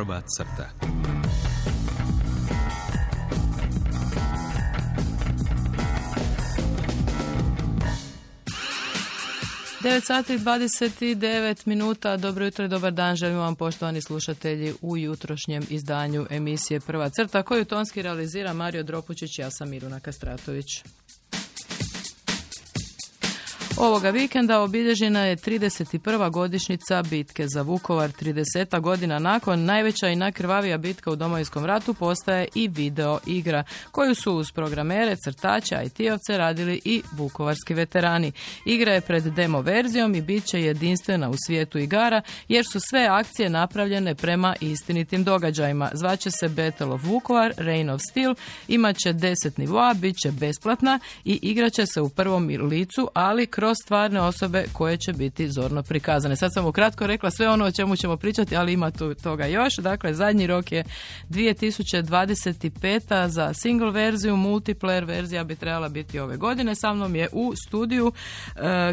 Prva crta. 9 sati 29 minuta, dobro jutro i dobar dan, želim vam poštovani slušatelji u jutrošnjem izdanju emisije Prva crta koju tonski realizira Mario Dropučić, ja sam Miruna Kastratović. Ovoga vikenda obilježena je 31. godišnjica bitke za Vukovar. 30 godina nakon najveća i najkrvavija bitka u Domovinskom ratu postaje i video igra koju su uz programere, crtače, IT-ovce radili i vukovarski veterani. Igra je pred demo verzijom i bit će jedinstvena u svijetu igara jer su sve akcije napravljene prema istinitim događajima. Zvaće se Battle of Vukovar, Reign of Steel, imat će 10 nivoa, bit će besplatna i igraće se u prvom licu, ali kroz stvarne osobe koje će biti zorno prikazane. Sad sam ukratko rekla sve ono o čemu ćemo pričati, ali ima tu toga još. Dakle, zadnji rok je 2025. za single verziju, multiplayer verzija bi trebala biti ove godine. Sa mnom je u studiju uh,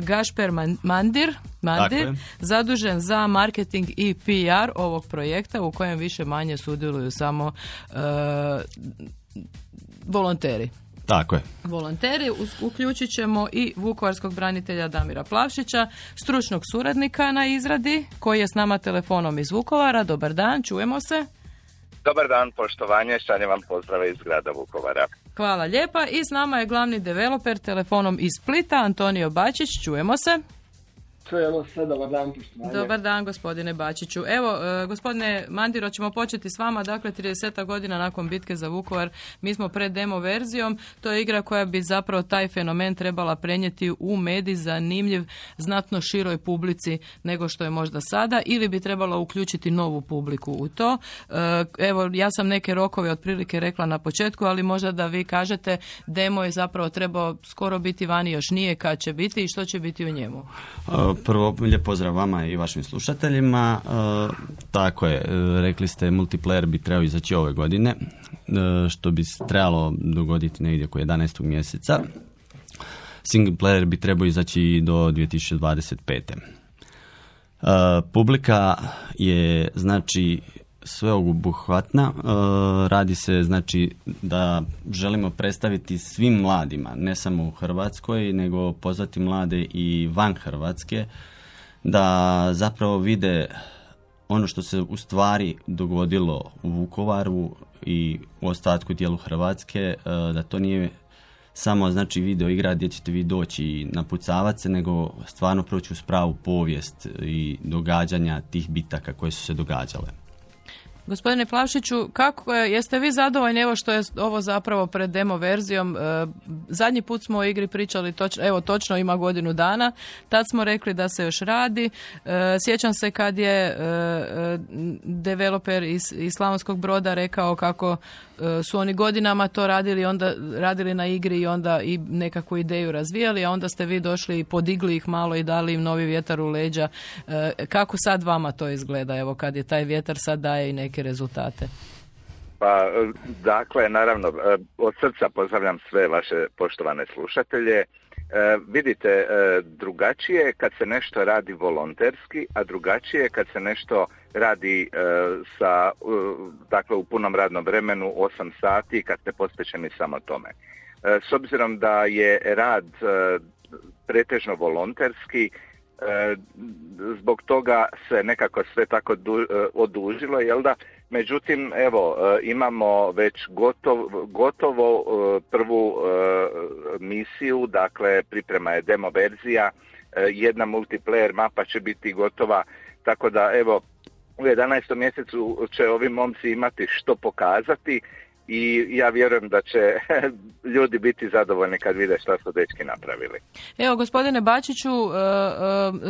Gašper Mandir, Mandir zadužen za marketing i PR ovog projekta u kojem više manje sudjeluju samo uh, volonteri. Tako je. Volonteri, uključit ćemo i vukovarskog branitelja Damira Plavšića, stručnog suradnika na izradi, koji je s nama telefonom iz Vukovara. Dobar dan, čujemo se. Dobar dan, poštovanje, šaljem vam pozdrave iz grada Vukovara. Hvala lijepa i s nama je glavni developer telefonom iz Splita, Antonio Bačić, čujemo se. Dobar dan. Dobar dan, gospodine Bačiću. Evo, e, gospodine Mandiro, ćemo početi s vama. Dakle, 30 godina nakon bitke za Vukovar, mi smo pred demo verzijom. To je igra koja bi zapravo taj fenomen trebala prenijeti u mediji zanimljiv znatno široj publici nego što je možda sada ili bi trebala uključiti novu publiku u to. E, evo, ja sam neke rokove otprilike rekla na početku, ali možda da vi kažete demo je zapravo trebao skoro biti vani, još nije kad će biti i što će biti u njemu. Prvo, lijep pozdrav vama i vašim slušateljima. E, tako je, e, rekli ste multiplayer bi trebao izaći ove godine, e, što bi trebalo dogoditi negdje oko 11. mjeseca. Single player bi trebao izaći do 2025. Publika je znači sveobuhvatna. E, radi se znači da želimo predstaviti svim mladima, ne samo u Hrvatskoj, nego pozvati mlade i van Hrvatske da zapravo vide ono što se u stvari dogodilo u Vukovaru i u ostatku dijelu Hrvatske, e, da to nije samo znači video igra gdje ćete vi doći i napucavati se, nego stvarno proći u spravu povijest i događanja tih bitaka koje su se događale. Gospodine Plavšiću, kako je, jeste vi zadovoljni evo što je ovo zapravo pred demo verzijom? E, zadnji put smo o igri pričali, točno, evo točno ima godinu dana, tad smo rekli da se još radi. E, sjećam se kad je e, developer iz, iz Slavonskog broda rekao kako su oni godinama to radili, onda radili na igri i onda i nekakvu ideju razvijali, a onda ste vi došli i podigli ih malo i dali im novi vjetar u leđa. Kako sad vama to izgleda, evo kad je taj vjetar sad daje i neke rezultate? Pa, dakle, naravno, e, od srca pozdravljam sve vaše poštovane slušatelje. E, vidite, e, drugačije kad se nešto radi volonterski, a drugačije kad se nešto radi sa, dakle, u punom radnom vremenu 8 sati kad ste posvećeni samo tome. S obzirom da je rad pretežno volonterski, E, zbog toga se nekako sve tako du, e, odužilo, jel da? Međutim, evo, e, imamo već gotov, gotovo prvu misiju, dakle priprema je demo verzija, jedna multiplayer mapa će biti gotova, tako da evo, u 11. mjesecu će ovi momci imati što pokazati i ja vjerujem da će ljudi biti zadovoljni kad vide što su dečki napravili. Evo, gospodine Bačiću, e,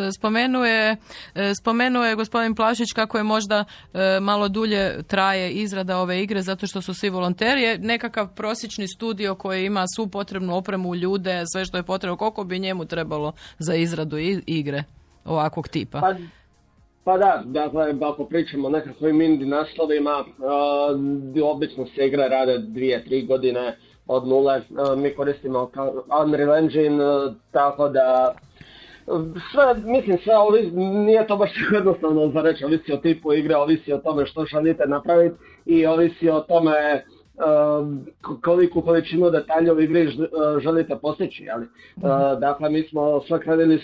e, spomenuje, e, spomenuje gospodin Plašić kako je možda malo dulje traje izrada ove igre zato što su svi volonteri. Nekakav prosječni studio koji ima svu potrebnu opremu ljude, sve što je potrebno, koliko bi njemu trebalo za izradu igre ovakvog tipa? Pa, pa da, dakle, ako pričamo o nekakvim indie naslovima, uh, obično se igre rade dvije, tri godine od nule. mi koristimo Unreal Engine, tako da Sve, mislim, sve ovi, nije to baš jednostavno za reći, ovisi o tipu igre, ovisi o tome što želite napraviti i ovisi o tome koliku količinu detalja u igri želite postići. Ali, dakle, mi smo sve krenuli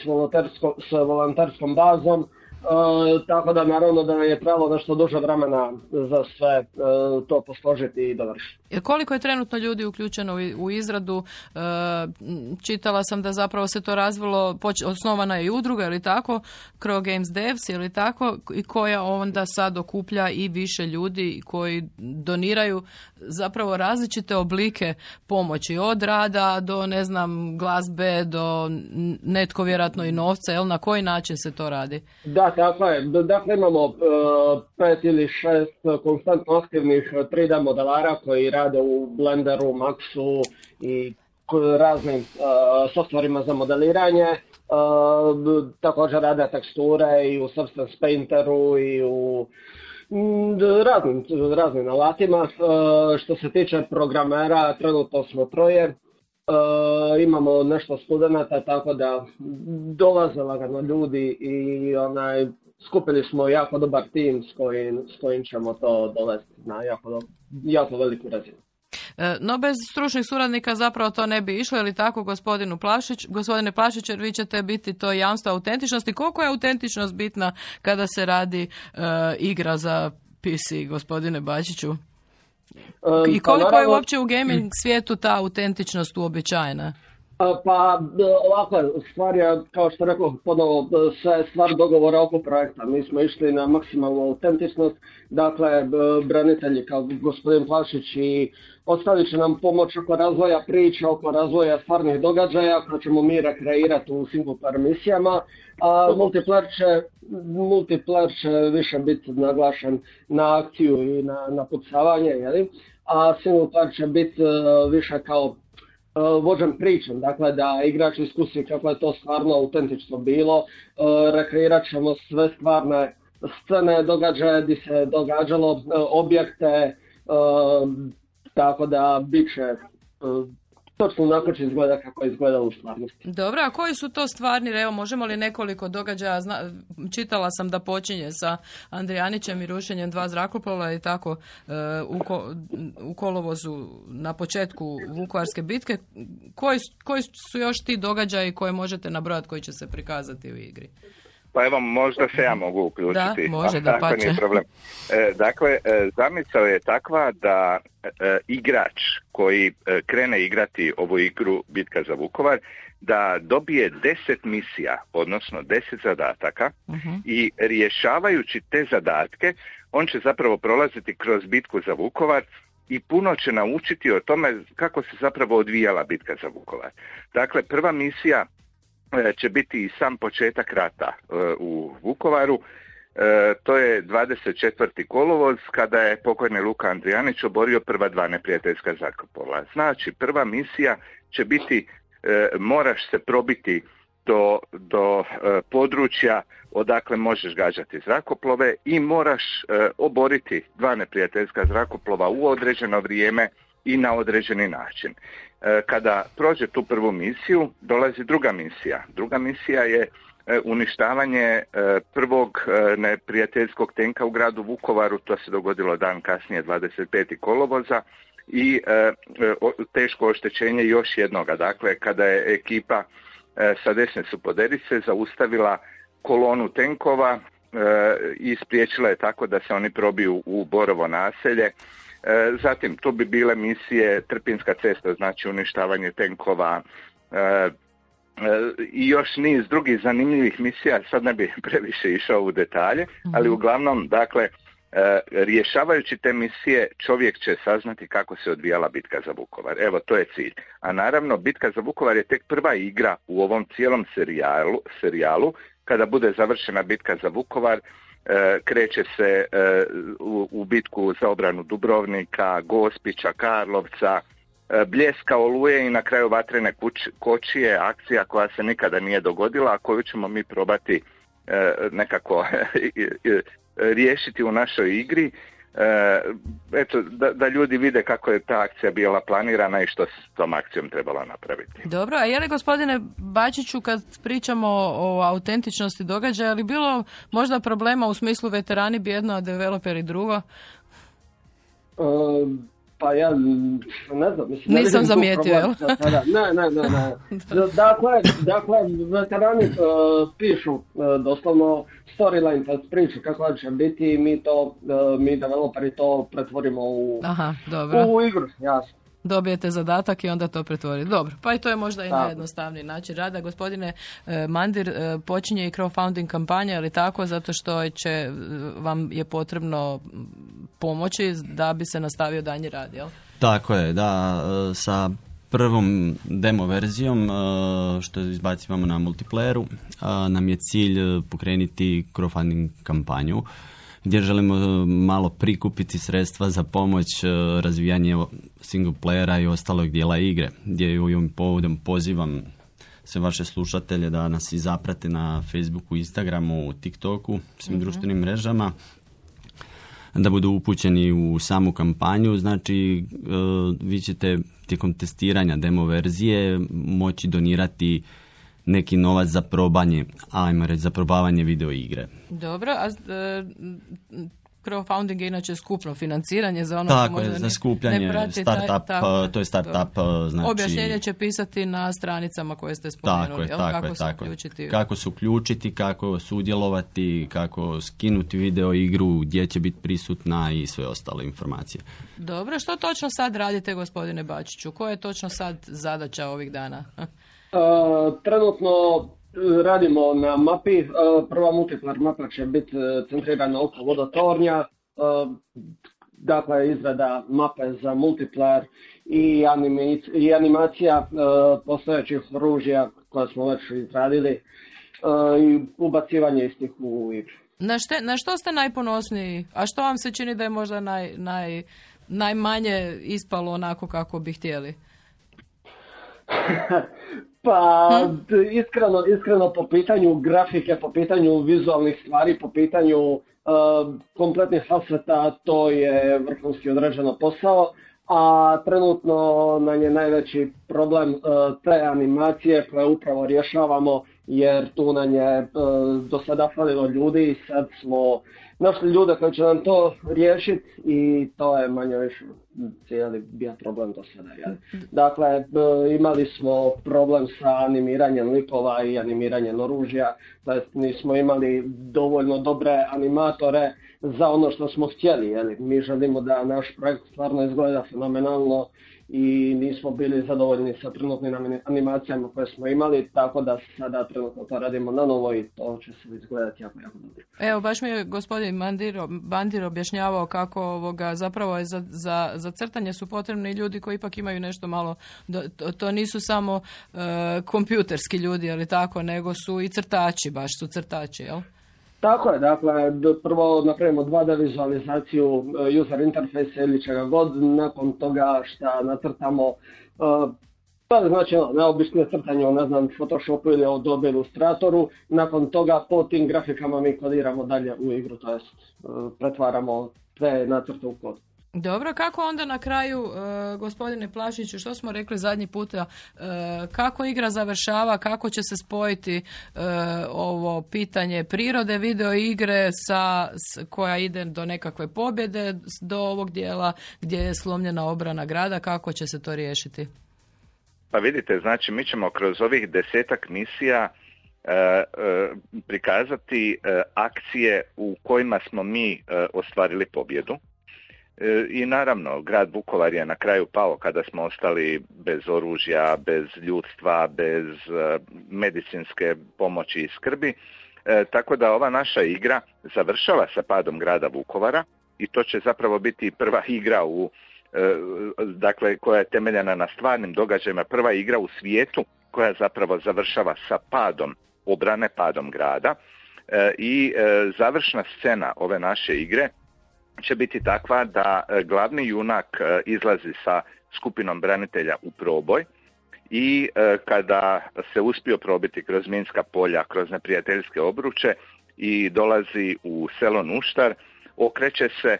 s volonterskom bazom, E, tako da naravno da nam je trebalo nešto duže vremena za sve e, to posložiti i dovršiti. Koliko je trenutno ljudi uključeno u, izradu? E, čitala sam da zapravo se to razvilo, osnovana je i udruga ili tako, Crow Games Devs ili tako, i koja onda sad okuplja i više ljudi koji doniraju zapravo različite oblike pomoći, od rada do ne znam glazbe, do netko vjerojatno i novca, jel na koji način se to radi? Da, tako je. Dakle, imamo uh, pet ili šest konstantno aktivnih 3D modelara koji rade u Blenderu, Maxu i raznim uh, softverima za modeliranje. Također rade teksture i u Substance Painteru i u raznim, raznim alatima. Što se tiče programera, trenutno smo troje. Uh, imamo nešto studenata, tako da dolaze lagano ljudi i onaj, skupili smo jako dobar tim s kojim, s kojim ćemo to dovesti na jako, jako veliku razinu. E, no bez stručnih suradnika zapravo to ne bi išlo, ili tako gospodinu Plašić, gospodine Plašić, jer vi ćete biti to jamstvo autentičnosti. Koliko je autentičnost bitna kada se radi uh, igra za PC, gospodine Bačiću? I pa koliko je uopće u gaming svijetu ta autentičnost uobičajena? Pa ovako, stvar je, kao što rekao, ponovo sve stvar dogovora oko projekta. Mi smo išli na maksimalnu autentičnost, dakle, branitelji kao gospodin Plašić i ostavit će nam pomoć oko razvoja priča, oko razvoja stvarnih događaja koje ćemo mi rekreirati u single misijama, a multiplayer će, multiplayer više biti naglašen na akciju i na, na pucavanje, jeli? a single player će biti više kao vođen pričom, dakle da igrač iskusi kako je to stvarno autentično bilo, uh, rekreirat ćemo sve stvarne scene, događaje gdje se događalo, objekte, tako da bit će e, točno onako će izgleda kako izgleda u stvarnosti. Dobro, a koji su to stvarni, evo možemo li nekoliko događaja, zna, čitala sam da počinje sa Andrijanićem i rušenjem dva zrakoplova i tako e, u, u kolovozu na početku Vukovarske bitke. Koji, koji su još ti događaji koje možete nabrojati koji će se prikazati u igri? Pa evo, možda se ja mogu uključiti. Da, može, da pa nije problem. E, dakle, e, zamisao je takva da e, igrač koji krene igrati ovu igru Bitka za Vukovar, da dobije deset misija, odnosno deset zadataka uh-huh. i rješavajući te zadatke, on će zapravo prolaziti kroz bitku za Vukovar i puno će naučiti o tome kako se zapravo odvijala bitka za Vukovar. Dakle, prva misija E, će biti i sam početak rata e, u Vukovaru. E, to je 24. kolovoz kada je pokojni Luka Andrijanić oborio prva dva neprijateljska zrakoplova. Znači, prva misija će biti moraš se probiti do, do područja odakle možeš gađati zrakoplove i moraš oboriti dva neprijateljska zrakoplova u određeno vrijeme i na određeni način. E, kada prođe tu prvu misiju, dolazi druga misija. Druga misija je e, uništavanje e, prvog neprijateljskog tenka u gradu Vukovaru, to se dogodilo dan kasnije 25. kolovoza i teško oštećenje još jednoga. Dakle, kada je ekipa sa desne supoderice zaustavila kolonu tenkova i spriječila je tako da se oni probiju u Borovo naselje zatim, tu bi bile misije Trpinska cesta, znači uništavanje tenkova, e, e, i još niz drugih zanimljivih misija, sad ne bi previše išao u detalje, ali mhm. uglavnom, dakle, rješavajući te misije čovjek će saznati kako se odvijala bitka za Vukovar. Evo, to je cilj. A naravno, bitka za Vukovar je tek prva igra u ovom cijelom serijalu, serijalu kada bude završena bitka za Vukovar, E, kreće se e, u, bitku za obranu Dubrovnika, Gospića, Karlovca, e, bljeska oluje i na kraju vatrene kočije, akcija koja se nikada nije dogodila, a koju ćemo mi probati nekako riješiti u našoj igri. E, eto, da, da ljudi vide kako je ta akcija bila planirana i što s tom akcijom trebalo napraviti. Dobro, a je li gospodine Bačiću kad pričamo o autentičnosti događaja, je li bilo možda problema u smislu veterani bi jedno, a developeri drugo? Pa ja ne znam, mislim, Nisam ne zamijetio, jel? Ne, ne, ne, ne. Dakle, dakle veterani uh, pišu uh, doslovno storyline, pa priču kako će biti i mi to, uh, mi developeri to pretvorimo u, Aha, dobro. u igru, jasno dobijete zadatak i onda to pretvoriti. Dobro, pa i to je možda i najjednostavniji način rada. Gospodine e, Mandir, e, počinje i crowdfunding kampanja, ali tako, zato što će, e, vam je potrebno pomoći da bi se nastavio danji rad, jel? Tako je, da, sa prvom demo verzijom što izbacivamo na multiplayeru nam je cilj pokrenuti crowdfunding kampanju gdje želimo e, malo prikupiti sredstva za pomoć e, razvijanje single playera i ostalog dijela igre, gdje ovim povodom pozivam sve vaše slušatelje da nas i zaprate na Facebooku, Instagramu, TikToku, svim mm društvenim mrežama, da budu upućeni u samu kampanju. Znači, e, vi ćete tijekom testiranja demo verzije moći donirati neki novac za probanje, ajmo reći, za probavanje video igre. Dobro, a e, crowdfunding je inače skupno financiranje za ono tako je, za skupljanje, startup, taj, to je startup, znači... Objašnjenje će pisati na stranicama koje ste spomenuli, tako je, tako kako, je, se tako uključiti? kako se uključiti, kako sudjelovati, kako skinuti video igru, gdje će biti prisutna i sve ostale informacije. Dobro, što točno sad radite gospodine Bačiću? Koja je točno sad zadaća ovih dana? trenutno e, radimo na mapi. E, prva multiplayer mapa će biti e, centrirana oko vodotornja. Dakle, izrada mape za multiplayer i, i animacija postojećih oružja koja smo već izradili i ubacivanje istih u igru. Na, na što ste najponosniji? A što vam se čini da je možda naj, naj, najmanje ispalo onako kako bi htjeli? Pa iskreno, iskreno po pitanju grafike, po pitanju vizualnih stvari, po pitanju uh, kompletnih aseta, to je vrhunski određeno posao, a trenutno nam je najveći problem uh, te animacije koje upravo rješavamo jer tu nam je uh, do sada falilo ljudi i sad smo našli ljude koji će nam to riješiti i to je manje više cijeli bio problem do sada. Dakle, imali smo problem sa animiranjem likova i animiranjem oružja, nismo imali dovoljno dobre animatore za ono što smo htjeli. Jeli. Mi želimo da naš projekt stvarno izgleda fenomenalno i nismo bili zadovoljni sa trenutnim animacijama koje smo imali, tako da sada trenutno to radimo na novo i to će se izgledati jako, jako dobro. Evo, baš mi je gospodin Bandir, Bandir objašnjavao kako ovoga, zapravo je za, za, za crtanje su potrebni ljudi koji ipak imaju nešto malo, to, to nisu samo uh, kompjuterski ljudi, ali tako, nego su i crtači, baš su crtači, jel? Tako je, dakle, prvo napravimo 2D vizualizaciju e, user interface ili čega god, nakon toga šta nacrtamo, e, je znači ono, neobično crtanje ne znam, Photoshopu ili Adobe Illustratoru, nakon toga po tim grafikama mi kodiramo dalje u igru, to jest e, pretvaramo te nacrte u kod. Dobro, kako onda na kraju, e, gospodine Plašiću, što smo rekli zadnji puta, e, kako igra završava, kako će se spojiti e, ovo pitanje prirode video igre sa, koja ide do nekakve pobjede, do ovog dijela gdje je slomljena obrana grada, kako će se to riješiti? Pa vidite, znači mi ćemo kroz ovih desetak misija prikazati akcije u kojima smo mi ostvarili pobjedu E, I naravno, grad Vukovar je na kraju pao kada smo ostali bez oružja, bez ljudstva, bez e, medicinske pomoći i skrbi. E, tako da ova naša igra završava sa padom grada Vukovara i to će zapravo biti prva igra u dakle koja je temeljena na stvarnim događajima, prva igra u svijetu koja zapravo završava sa padom obrane, padom grada i završna scena ove naše igre će biti takva da e, glavni junak e, izlazi sa skupinom branitelja u proboj i e, kada se uspio probiti kroz minska polja, kroz neprijateljske obruče i dolazi u selo Nuštar, okreće se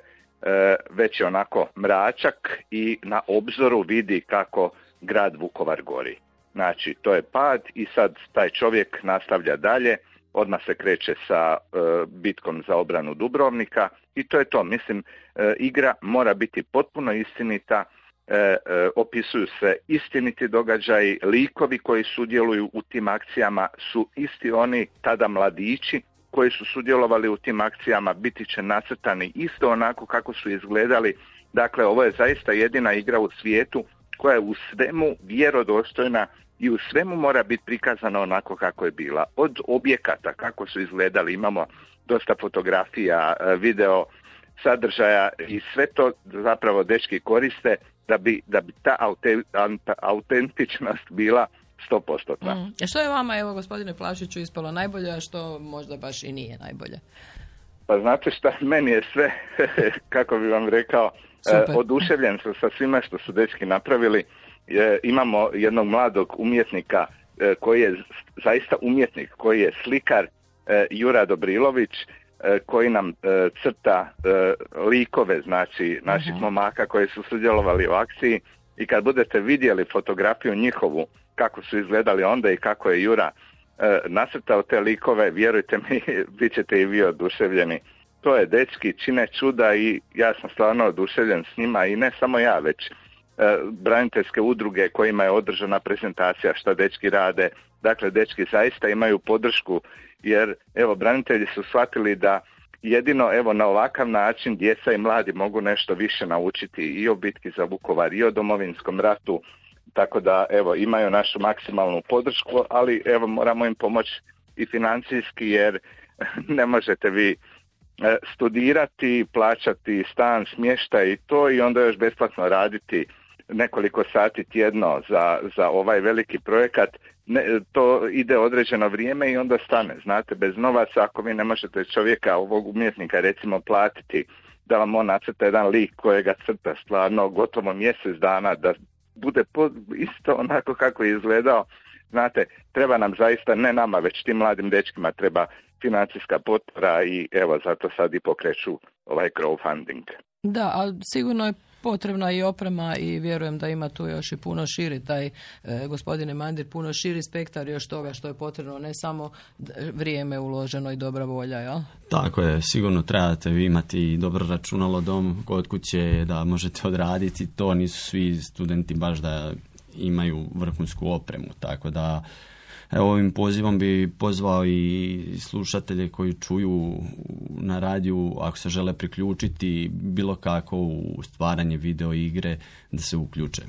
već je onako mračak i na obzoru vidi kako grad Vukovar gori. Znači, to je pad i sad taj čovjek nastavlja dalje, odmah se kreće sa e, bitkom za obranu Dubrovnika i to je to. Mislim, e, igra mora biti potpuno istinita, e, opisuju se istiniti događaji, likovi koji sudjeluju u tim akcijama su isti oni tada mladići koji su sudjelovali u tim akcijama biti će nacrtani isto onako kako su izgledali. Dakle, ovo je zaista jedina igra u svijetu koja je u svemu vjerodostojna i u svemu mora biti prikazana onako kako je bila. Od objekata, kako su izgledali, imamo dosta fotografija, e, video, sadržaja i sve to zapravo dečki koriste da bi, da bi ta autentičnost bila 100%. Mm. A što je vama, evo gospodine Plašiću, ispalo najbolje, a što možda baš i nije najbolje? Pa znate šta, meni je sve, kako bi vam rekao, e, oduševljen sam sa svime što su dečki napravili. E, imamo jednog mladog umjetnika e, koji je zaista umjetnik, koji je slikar e, Jura Dobrilović, koji nam crta likove, znači naših uh momaka koji su sudjelovali u akciji i kad budete vidjeli fotografiju njihovu, kako su izgledali onda i kako je Jura nasrtao te likove, vjerujte mi, bit ćete i vi oduševljeni. To je dečki, čine čuda i ja sam stvarno oduševljen s njima i ne samo ja, već braniteljske udruge kojima je održana prezentacija šta dečki rade. Dakle, dečki zaista imaju podršku jer evo branitelji su shvatili da jedino evo na ovakav način djeca i mladi mogu nešto više naučiti i o bitki za Vukovar i o domovinskom ratu tako da evo imaju našu maksimalnu podršku ali evo moramo im pomoći i financijski jer ne možete vi e, studirati, plaćati stan, smještaj i to i onda još besplatno raditi nekoliko sati tjedno za, za ovaj veliki projekat, ne, to ide određeno vrijeme i onda stane. Znate, bez novaca ako vi ne možete čovjeka, ovog umjetnika recimo platiti da vam on nacrta jedan lik kojega crta stvarno gotovo mjesec dana da bude isto onako kako je izgledao. Znate, treba nam zaista, ne nama, već tim mladim dečkima treba financijska potpora i evo zato sad i pokreću ovaj crowdfunding. Da, ali sigurno je potrebna i oprema i vjerujem da ima tu još i puno širi taj e, gospodine Mandir, puno širi spektar još toga što je potrebno, ne samo vrijeme uloženo i dobra volja, jel? Tako je, sigurno trebate vi imati dobro računalo dom kod kuće da možete odraditi, to nisu svi studenti baš da imaju vrhunsku opremu, tako da Evo ovim pozivom bi pozvao i slušatelje koji čuju na radiju ako se žele priključiti bilo kako u stvaranje video igre da se uključe.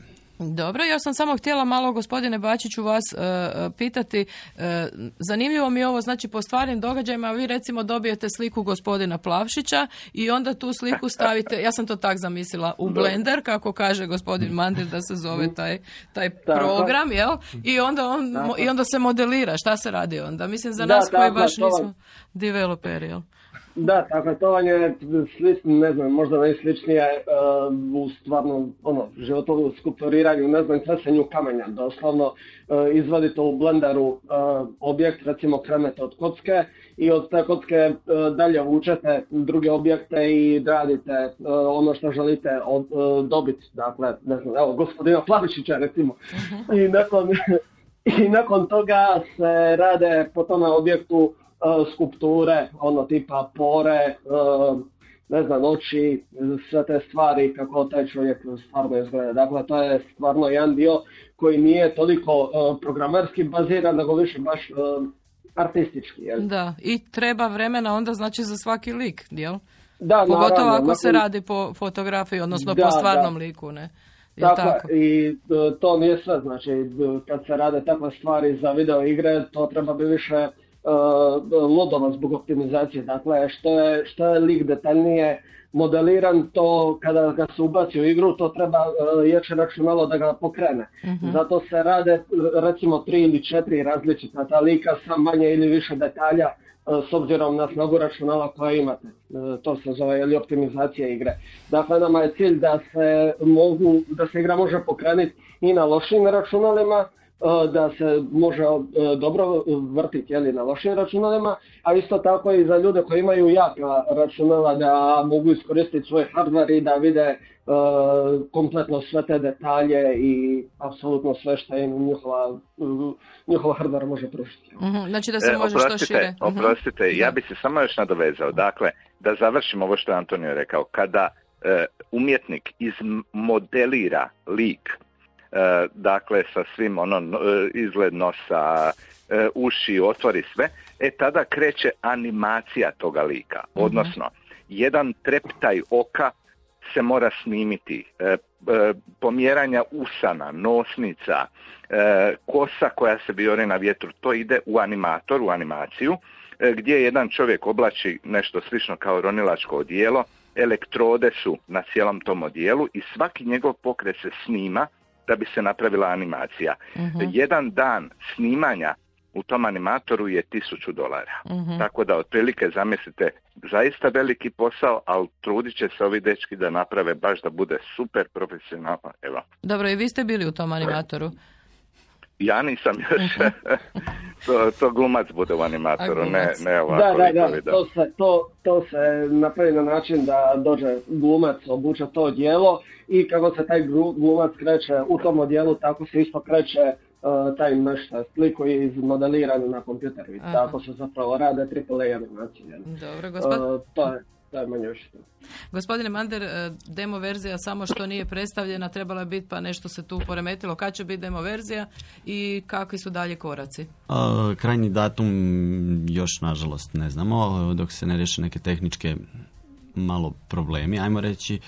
Dobro, ja sam samo htjela malo gospodine Bačiću vas e, e, pitati, e, zanimljivo mi je ovo, znači po stvarnim događajima vi recimo dobijete sliku gospodina Plavšića i onda tu sliku stavite, ja sam to tak zamislila, u Blender, kako kaže gospodin Mandir da se zove taj, taj program, jel? I onda, on, i onda se modelira, šta se radi onda? Mislim za nas koji baš nismo developeri, jel? Da, dakle, to vam je slično, ne znam, možda najsličnije uh, u stvarno, ono, životovu skulpturiranju, ne znam, kresenju kamenja. Doslovno uh, izvadite u blenderu uh, objekt, recimo krenete od kocke i od te kocke dalje vučete druge objekte i radite ono što želite od, dobiti. Dakle, ne znam, evo, gospodina Plavišića recimo. I nakon, I nakon toga se rade po tome objektu E, skulpture, ono tipa pore, e, ne znam, oči, sve te stvari kako taj čovjek stvarno izgleda. Dakle, to je stvarno jedan dio koji nije toliko e, programerski baziran, nego više baš artistički. Jel? Da, i treba vremena onda znači za svaki lik, jel? Da, Pogotovo ako se radi po fotografiji, odnosno po stvarnom liku, ne? Tako, tako, i to nije sve, znači kad se rade takve stvari za video igre, to treba bi više lodova zbog optimizacije. Dakle, što je, što je lik detaljnije modeliran, to kada ga se ubaci u igru, to treba uh, jače računalo da ga pokrene. uh Zato se rade recimo tri ili četiri različita ta lika sa manje ili više detalja s obzirom na snagu računala koja imate. To se zove ili optimizacija igre. Dakle, nama je cilj da se mogu, da se igra može pokrenuti i na lošim računalima, da se može dobro vrtiti jeli, na vašim računalima, a isto tako i za ljude koji imaju jaka računala da mogu iskoristiti svoj hardware i da vide kompletno sve te detalje i apsolutno sve što im njihova, njihova hardware može pružiti. uh Znači da se e, može što šire. Mhm. Oprostite, ja bi se samo još nadovezao. Dakle, da završim ovo što je Antonio rekao. Kada e, umjetnik izmodelira lik, e, dakle sa svim ono e, izgled nosa, e, uši, otvori sve, e tada kreće animacija toga lika. Mhm. Odnosno, jedan treptaj oka se mora snimiti, e, e, pomjeranja usana, nosnica, e, kosa koja se viori na vjetru, to ide u animator, u animaciju, gdje jedan čovjek oblači nešto slično kao ronilačko odijelo, elektrode su na cijelom tom odijelu i svaki njegov pokret se snima da bi se napravila animacija. Mhm. Jedan dan snimanja u tom animatoru je tisuću dolara. Mhm. Tako da otprilike zamislite zaista veliki posao, ali trudit će se ovi dečki da naprave baš da bude super profesionalno. Evo. Dobro, i vi ste bili u tom animatoru? Ja nisam još. To, to glumac bude u animatoru, ne, ne ovako. Da, da, da, to se, to, to se napravi na način da dođe glumac, obuče to dijelo i kako se taj glumac kreće u tom odjelu, tako se isto kreće uh, taj nešto slik koji je izmodeliran na kompjuteru i tako se zapravo rade AAA animacije. Dobro, gospod... Uh, to je to je manje Gospodine Mander, e, demo verzija samo što nije predstavljena trebala biti pa nešto se tu poremetilo. Kad će biti demo verzija i kakvi su dalje koraci? A, krajnji datum još nažalost ne znamo, dok se ne riješe neke tehničke malo problemi, ajmo reći.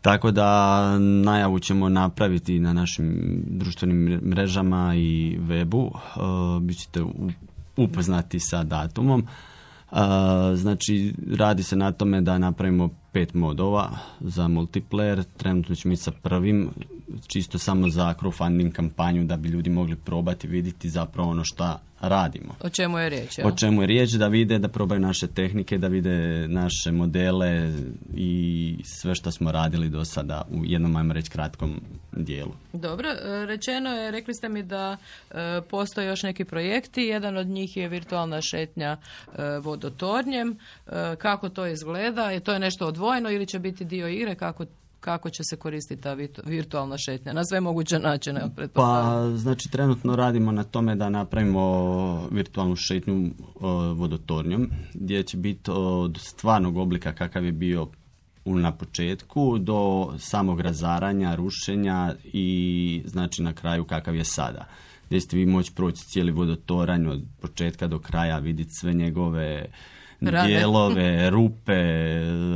Tako da najavu ćemo napraviti na našim društvenim mrežama i webu. Uh, Bićete upoznati sa datumom. Znači, radi se na tome da napravimo pet modova za multiplayer. Trenutno ćemo ići sa prvim, čisto samo za crowdfunding kampanju da bi ljudi mogli probati vidjeti zapravo ono šta radimo. O čemu je riječ? O čemu je riječ, da vide, da probaju naše tehnike, da vide naše modele i sve što smo radili do sada u jednom, ajmo reći, kratkom dijelu. Dobro, e, rečeno je, rekli ste mi da e, postoje još neki projekti, jedan od njih je virtualna šetnja e, vodotornjem. kako to izgleda? Je to je nešto odvojeno ili će biti dio igre? Kako kako će se koristiti ta virtualna šetnja na sve moguće načine? Pa, znači, trenutno radimo na tome da napravimo virtualnu šetnju vodotornjom, gdje će biti od stvarnog oblika kakav je bio na početku do samog razaranja, rušenja i znači na kraju kakav je sada. Gdje ćete vi moći proći cijeli vodotoranj od početka do kraja, vidjeti sve njegove dijelove, rupe,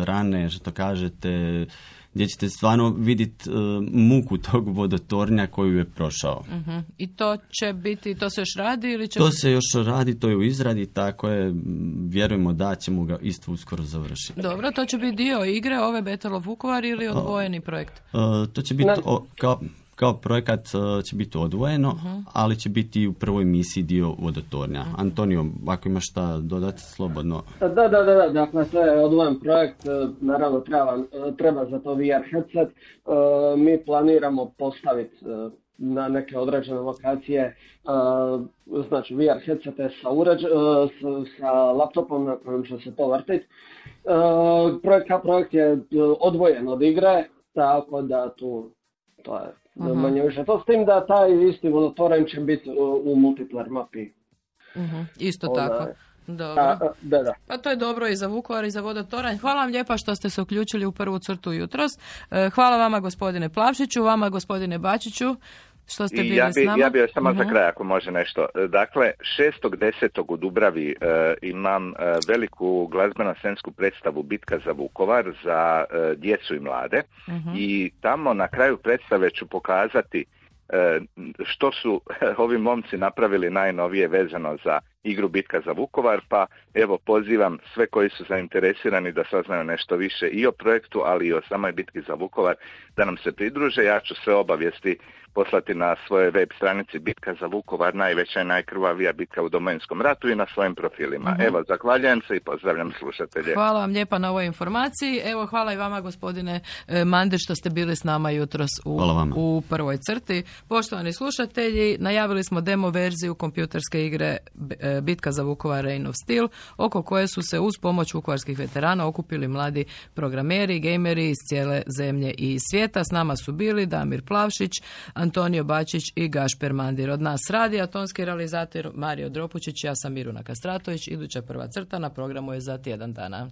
rane, što kažete, gdje ćete stvarno vidjeti uh, muku tog vodotornja koju je prošao. uh I to će biti, to se još radi ili će... To se još radi, to je u izradi, tako je, vjerujemo da ćemo ga isto uskoro završiti. Dobro, to će biti dio igre ove Battle of Vukovar ili odvojeni projekt? Uh, to će biti kao kao projekat e, će biti odvojeno, uh ali će biti u prvoj misiji dio vodotornja. uh Antonio, ako imaš šta dodati, slobodno. Da, da, da, da, dakle to je odvojen projekt, e, naravno treba, e, treba za to VR headset. Mi planiramo postaviti na neke određene lokacije, znači VR headsete sa, uređ, sa laptopom na kojem će se to vrtiti. Projekt kao projekt je odvojen od igre, tako da tu to je uh manje više. To s tim da taj isti vodotoranj će biti u, multiplayer mapi. uh Isto tako. Dobro. da, da. Pa to je dobro i za Vukovar i za vodotoranj. Hvala vam lijepa što ste se uključili u prvu crtu jutros. E, hvala vama gospodine Plavšiću, vama gospodine Bačiću što ste bili ja bi, s nama. Ja bih samo za mhm. kraj ako može nešto. E, dakle, 6.10. u Dubravi e, imam e, veliku glazbeno-scensku predstavu Bitka za Vukovar za djecu i mlade mhm. i tamo na kraju predstave ću pokazati što su ovi momci napravili najnovije vezano za igru Bitka za Vukovar, pa evo pozivam sve koji su zainteresirani da saznaju nešto više i o projektu, ali i o samoj Bitki za Vukovar, da nam se pridruže. Ja ću sve obavijesti poslati na svoje web stranici Bitka za Vukovar, najveća i najkrvavija bitka u domovinskom ratu i na svojim profilima. Mhm. Evo, zahvaljujem se i pozdravljam slušatelje. Hvala vam lijepa na ovoj informaciji. Evo, hvala i vama gospodine e, Mande što ste bili s nama jutros u, u prvoj crti. Poštovani slušatelji, najavili smo demo verziju kompjuterske igre e, Bitka za Vukovar Reign of Steel, oko koje su se uz pomoć vukovarskih veterana okupili mladi programeri, gameri iz cijele zemlje i svijeta. S nama su bili Damir Plavšić, Antonio Bačić i Gašper Mandir. Od nas radi, a tonski realizator Mario Dropučić, ja sam Miruna Kastratović. Iduća prva crta na programu je za tjedan dana.